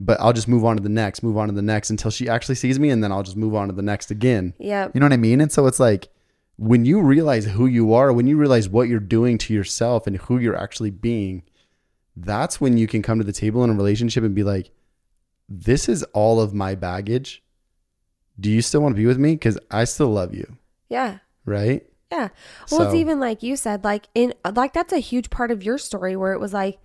but i'll just move on to the next move on to the next until she actually sees me and then i'll just move on to the next again Yep. you know what I mean? And so it's like when you realize who you are, when you realize what you're doing to yourself and who you're actually being, that's when you can come to the table in a relationship and be like, this is all of my baggage. Do you still want to be with me? Because I still love you. Yeah. Right. Yeah. Well, it's even like you said, like in like that's a huge part of your story where it was like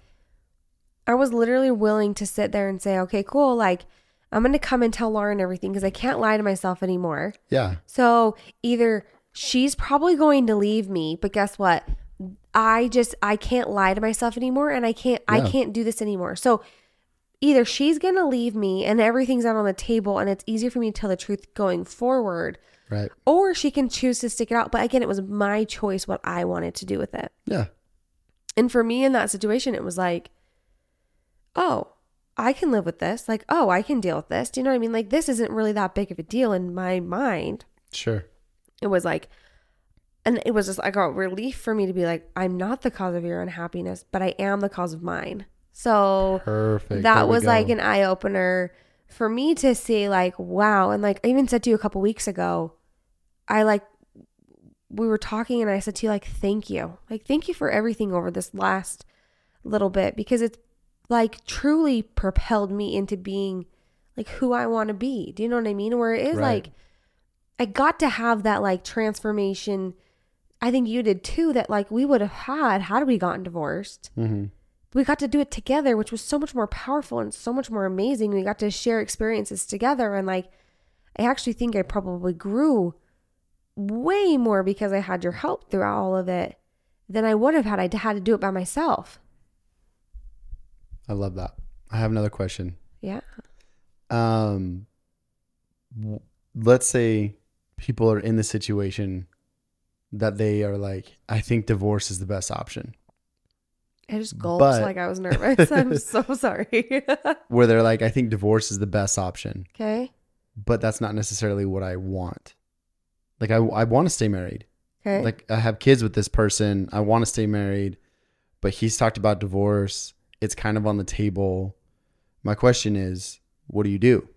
I was literally willing to sit there and say, "Okay, cool, like I'm going to come and tell Lauren everything because I can't lie to myself anymore." Yeah. So, either she's probably going to leave me, but guess what? I just I can't lie to myself anymore and I can't I can't do this anymore. So, either she's going to leave me and everything's out on the table and it's easier for me to tell the truth going forward Right. or she can choose to stick it out. But again, it was my choice what I wanted to do with it. Yeah. And for me in that situation, it was like, oh, I can live with this. Like, oh, I can deal with this. Do you know what I mean? Like, this isn't really that big of a deal in my mind. Sure. It was like, and it was just like a relief for me to be like, I'm not the cause of your unhappiness, but I am the cause of mine. So Perfect. That was like an eye opener for me to see like wow and like i even said to you a couple weeks ago i like we were talking and i said to you like thank you like thank you for everything over this last little bit because it's like truly propelled me into being like who i want to be do you know what i mean where it is Right. like i got to have that like transformation i think you did too that like we would have had had we gotten divorced Mhm. we got to do it together, which was so much more powerful and so much more amazing. We got to share experiences together. And like, I actually think I probably grew way more because I had your help throughout all of it than I would have had I had to do it by myself. I love that. I have another question. Yeah. um w- let's say people are in the situation that they are like, I think divorce is the best option. I just gulped But- like I was nervous. I'm so sorry. Where they're like, I think divorce is the best option, okay. but that's not necessarily what I want. Like I, I want to stay married. Okay. Like I have kids with this person. I want to stay married, but he's talked about divorce. It's kind of on the table. My question is, what do you do?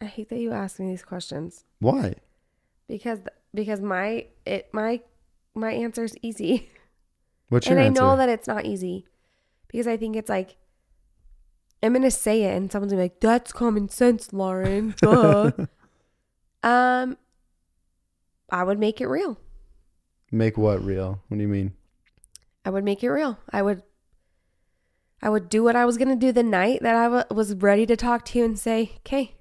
I hate that you ask me these questions Why? because because my it my my answer is easy. What's your and I know that it's not easy because I think it's like I'm gonna say it and someone's gonna be like, "That's common sense, Lauren." Duh. um, I would make it real. Make what real? What do you mean? I would make it real. I would. I would do what I was gonna do the night that I was ready to talk to you and say, "Okay,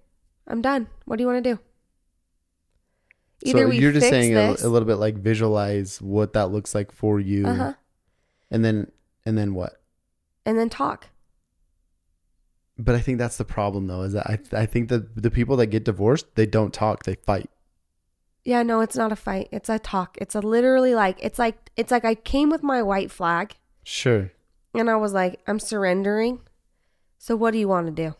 I'm done. What do you want to do?" so you're just saying a, a little bit like visualize what that looks like for you, uh-huh, and then and then what? and then talk. But I think that's the problem though. Is that I I think that the people that get divorced they don't talk, they fight. Yeah, no, it's not a fight. It's a talk. It's a literally like it's like it's like I came with my white flag Sure. and I was like, I'm surrendering. So what do you want to do?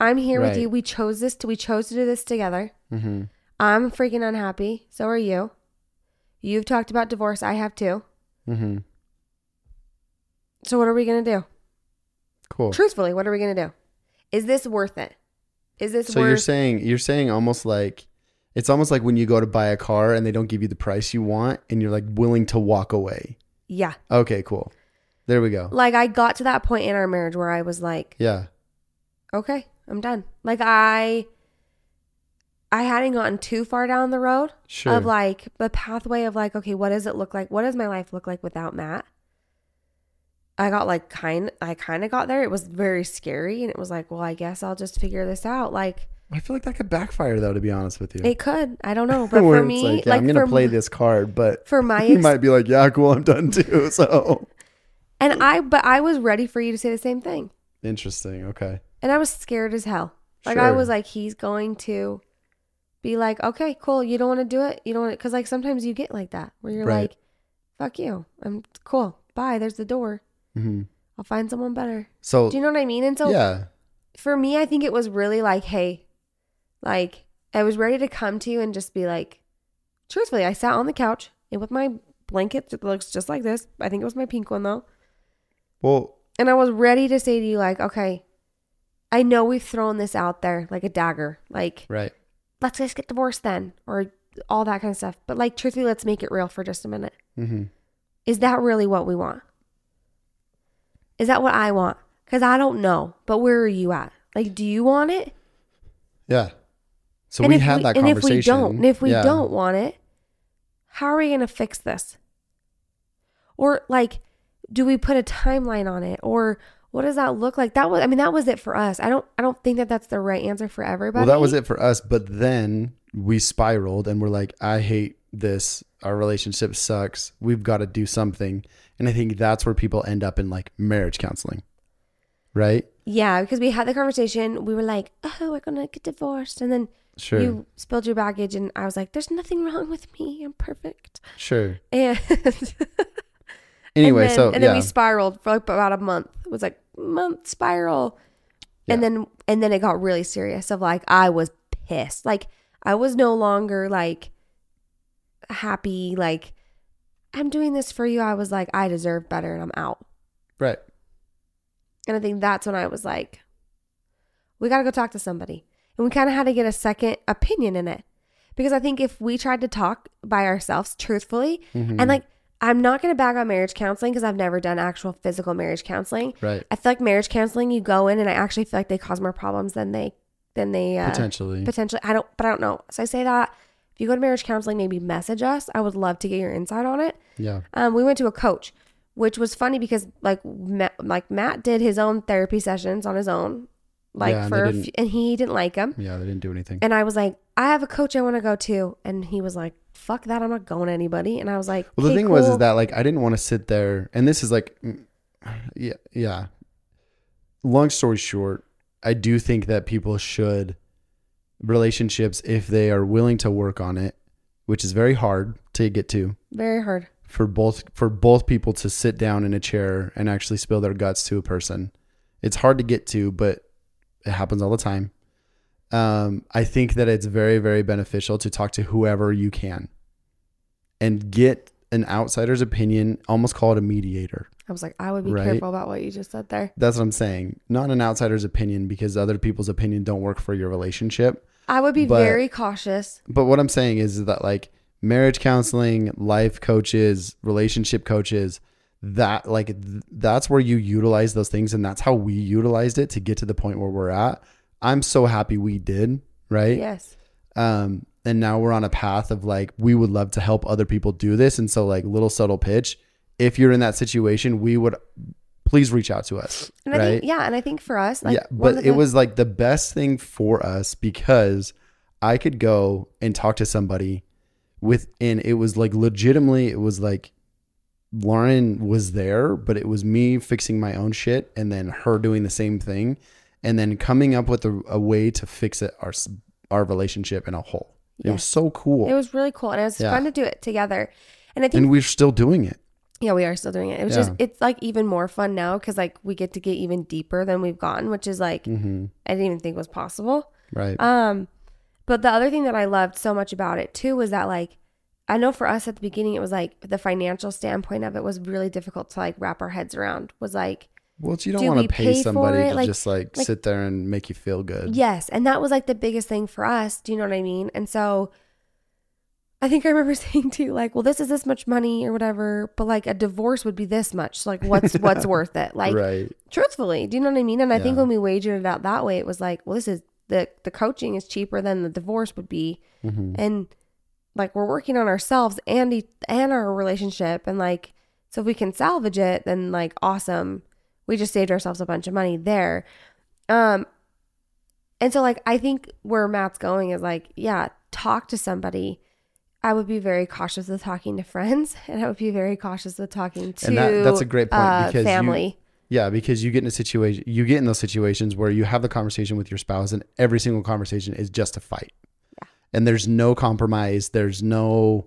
I'm here with you. We chose this to we chose to do this together. Mm-hmm. I'm freaking unhappy. So are you. You've talked about divorce. I have too. Mm-hmm. So what are we gonna do? Cool. Truthfully, what are we gonna do? Is this worth it? Is this So worth? you're saying you're saying almost like it's almost like when you go to buy a car and they don't give you the price you want and you're like willing to walk away. yeah. Okay, cool. There we go. Like I got to that point in our marriage where I was like, Yeah. okay, I'm done. Like I, I hadn't gotten too far down the road Sure. of like the pathway of like, okay, what does it look like? What does my life look like without Matt? I got like kind, I kind of got there. It was very scary, and it was like, well, I guess I'll just figure this out. Like I feel like that could backfire though, to be honest with you. it could, I don't know, but for me, like, yeah, like I'm gonna for play m- this card, but for my you ex- might be like, yeah, cool, I'm done too. So and I, but I was ready for you to say the same thing. interesting. Okay. And I was scared as hell. Like I was like, he's going to be like, okay, cool. You don't want to do it. You don't want to, because like sometimes you get like that where you're Right. like, fuck you. I'm cool. Bye. There's the door. hmm I'll find someone better. So Do you know what I mean? And so yeah, for me, I think it was really like, hey, like I was ready to come to you and just be like, truthfully, I sat on the couch and with my blanket that looks just like this. I think it was my pink one though. well, And I was ready to say to you, like, okay, I know we've thrown this out there like a dagger. Like, right. let's just get divorced then, or all that kind of stuff. But like, truthfully, let's make it real for just a minute. hmm Is that really what we want? Is that what I want? Because I don't know. But where are you at? Like, do you want it? Yeah. So and we if had that and conversation. if we don't, and if we Yeah. don't want it, how are we going to fix this? Or like, do we put a timeline on it? Or what does that look like? That was, I mean, that was it for us. I don't, I don't think that that's the right answer for everybody. Well, that was it for us. But then we spiraled and we're like, I hate this. Our relationship sucks. We've got to do something. And I think that's where people end up in like marriage counseling. Right? Yeah, because we had the conversation. We were like, oh, we're going to get divorced. And then Sure. you spilled your baggage, and I was like, there's nothing wrong with me. I'm perfect. sure. And Anyway, and then, so and yeah. then we spiraled for like about a month. It was like month spiral, and then and then it got really serious. Of like I was pissed. Like I was no longer like happy. Like I'm doing this for you. I was like I deserve better, and I'm out. right. And I think that's when I was like, we got to go talk to somebody. And we kind of had to get a second opinion in it. Because I think if we tried to talk by ourselves truthfully, Mhm. and like, I'm not going to bag on marriage counseling because I've never done actual physical marriage counseling. Right. I feel like marriage counseling, you go in and I actually feel like they cause more problems than they, than they, uh, Potentially. potentially. I don't, but I don't know. So I say that if you go to marriage counseling, maybe message us. I would love to get your insight on it. yeah. Um, we went to a coach, which was funny because like Matt, like Matt did his own therapy sessions on his own, like Yeah, for they a few, and he didn't like them. Yeah. They didn't do anything. And I was like, I have a coach I want to go to, and he was like, "Fuck that, I'm not going to anybody." And I was like, Well, the "Okay, thing was is that like I didn't want to sit there, and this is like, mm, yeah, yeah. Long story short, I do think that people should relationships if they are willing to work on it, which is very hard to get to Very hard. for both for both people to sit down in a chair and actually spill their guts to a person. It's hard to get to, but it happens all the time. Um, I think that it's very, very beneficial to talk to whoever you can and get an outsider's opinion, almost call it a mediator. I was like, I would be Right. careful about what you just said there. That's what I'm saying. Not an outsider's opinion because other people's opinion don't work for your relationship. I would be But- very cautious. But what I'm saying is that like marriage counseling, life coaches, relationship coaches, that like th- that's where you utilize those things and that's how we utilized it to get to the point where we're at. I'm so happy we did, right? Yes. Um and now we're on a path of like we would love to help other people do this and so like little subtle pitch, if you're in that situation, we would please reach out to us, And I right? think, yeah, and I think for us, like, yeah, but it was like the best thing for us because I could go and talk to somebody with, and it was like legitimately, it was like Lauren was there, but it was me fixing my own shit and then her doing the same thing and then coming up with a, a way to fix it our our relationship in a whole. It was so cool. It was really cool, and it was Yeah. fun to do it together. And I think, and we're still doing it. yeah, we are still doing it. It was Yeah. just, it's like even more fun now because like we get to get even deeper than we've gotten, which is like hmm I didn't even think was possible. Right. Um, but the other thing that I loved so much about it too was that like I know for us at the beginning it was like the financial standpoint of it was really difficult to like wrap our heads around. Was like well, you don't do want to pay pay somebody to Like- just like, like- sit there and make you feel good. yes, and that was like the biggest thing for us. Do you know what I mean? And so I think I remember saying too, like, well, this is this much money or whatever, but like a divorce would be this much. So like, what's what's worth it? Like, right. truthfully, do you know what I mean? And I think when we wagered it out that way, it was like, well, this is the the coaching is cheaper than the divorce would be, hmm and like we're working on ourselves and e- and our relationship, and like so if we can salvage it, then like awesome. We just saved ourselves a bunch of money there. Um, and so like I think where Matt's going is like, yeah, talk to somebody. I would be very cautious with talking to friends, and I would be very cautious with talking to And that- that's a great point uh, because you- family. Yeah, because you get in a situation, you get in those situations where you have the conversation with your spouse, and every single conversation is just a fight. And there's no compromise. There's no,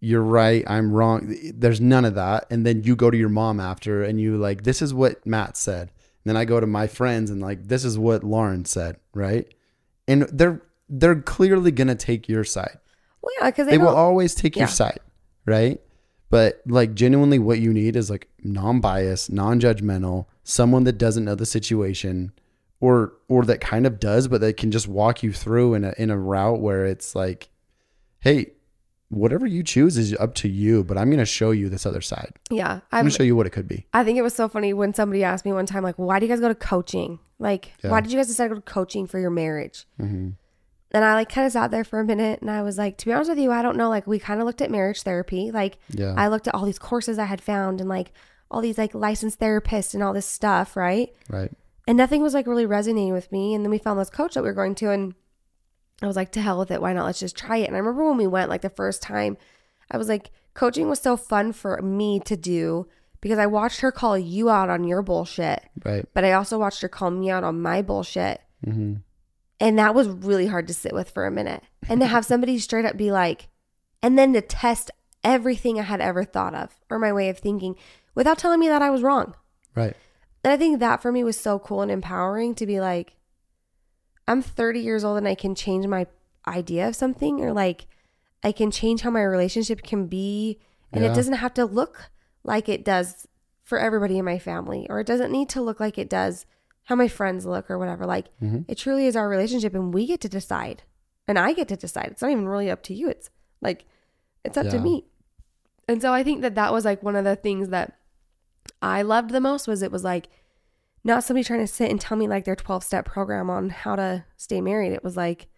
you're right, I'm wrong. There's none of that. And then you go to your mom after, and you like, this is what Matt said. And then I go to my friends, and like, this is what Lauren said, right? And they're they're clearly gonna take your side. Well, yeah, because they, They will always take your side, right? But like genuinely what you need is like non-biased, non-judgmental, someone that doesn't know the situation or or that kind of does but that can just walk you through in a in a route where it's like hey, whatever you choose is up to you, but I'm going to show you this other side. yeah, I'm I've, going to show you what it could be. I think it was so funny when somebody asked me one time, like, why do you guys go to coaching? Like, Yeah. why did you guys decide to go to coaching for your marriage? hmm And I like kind of sat there for a minute and I was like, to be honest with you, I don't know. Like, we kind of looked at marriage therapy. Like, Yeah. I looked at all these courses I had found and like all these like licensed therapists and all this stuff, right? right. And nothing was like really resonating with me. And then we found this coach that we were going to, and I was like, to hell with it. Why not? Let's just try it. And I remember when we went, like the first time, I was like, coaching was so fun for me to do because I watched her call you out on your bullshit, Right. but I also watched her call me out on my bullshit. hmm And that was really hard to sit with for a minute. And to have somebody straight up be like, and then to test everything I had ever thought of or my way of thinking without telling me that I was wrong. Right. And I think that for me was so cool and empowering to be like, I'm 30 years old and I can change my idea of something or like I can change how my relationship can be. And Yeah. it doesn't have to look like it does for everybody in my family or it doesn't need to look like it does how my friends look or whatever. Like Mhm. it truly is our relationship and we get to decide. And I get to decide. It's not even really up to you. It's like, it's up to me. And so I think that that was like one of the things that I loved the most was it was like not somebody trying to sit and tell me like their 12 step program on how to stay married. It was like,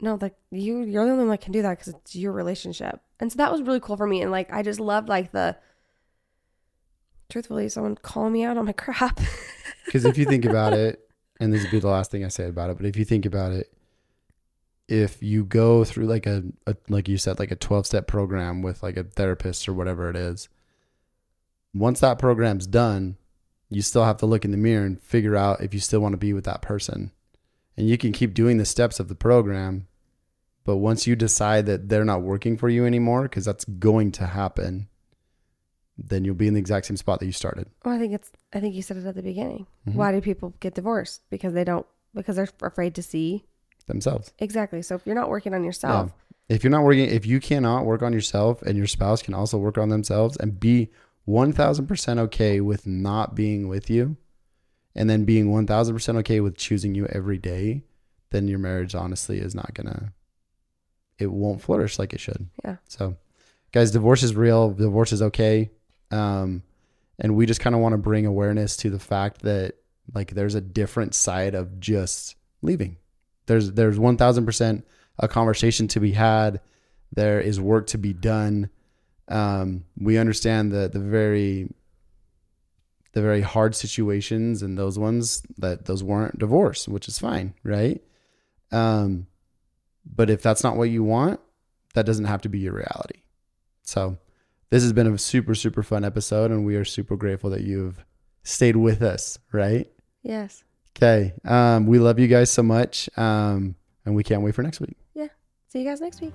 no, like you, you're the only one that can do that because it's your relationship. And so that was really cool for me. And like, I just loved like the, truthfully, someone calling me out on my crap. Because if you think about it, and this would be the last thing I say about it, but if you think about it, if you go through like a, a like you said, like a 12 step program with like a therapist or whatever it is, once that program's done, you still have to look in the mirror and figure out if you still want to be with that person. and you can keep doing the steps of the program. But once you decide that they're not working for you anymore, because that's going to happen, then you'll be in the exact same spot that you started. Well, I think it's. I think you said it at the beginning. Mhm. Why do people get divorced? Because they don't. Because they're afraid to see. Themselves. Exactly. So if you're not working on yourself, If you're not working, if you cannot work on yourself and your spouse can also work on themselves and be 1000% okay with not being with you and then being 1000% okay with choosing you every day, then your marriage honestly is not going to, it won't flourish like it should. Yeah. So, guys, divorce is real. Divorce is okay. Um, and we just kind of want to bring awareness to the fact that like there's a different side of just leaving. There's there's 1000% a conversation to be had. There is work to be done. Um, we understand the the very the very hard situations and those ones that those weren't divorce, which is fine, right? Um, but if that's not what you want, that doesn't have to be your reality. So this has been a super super fun episode, and we are super grateful that you've stayed with us, right? yes. Okay. Um, we love you guys so much. Um, and we can't wait for next week. Yeah. See you guys next week.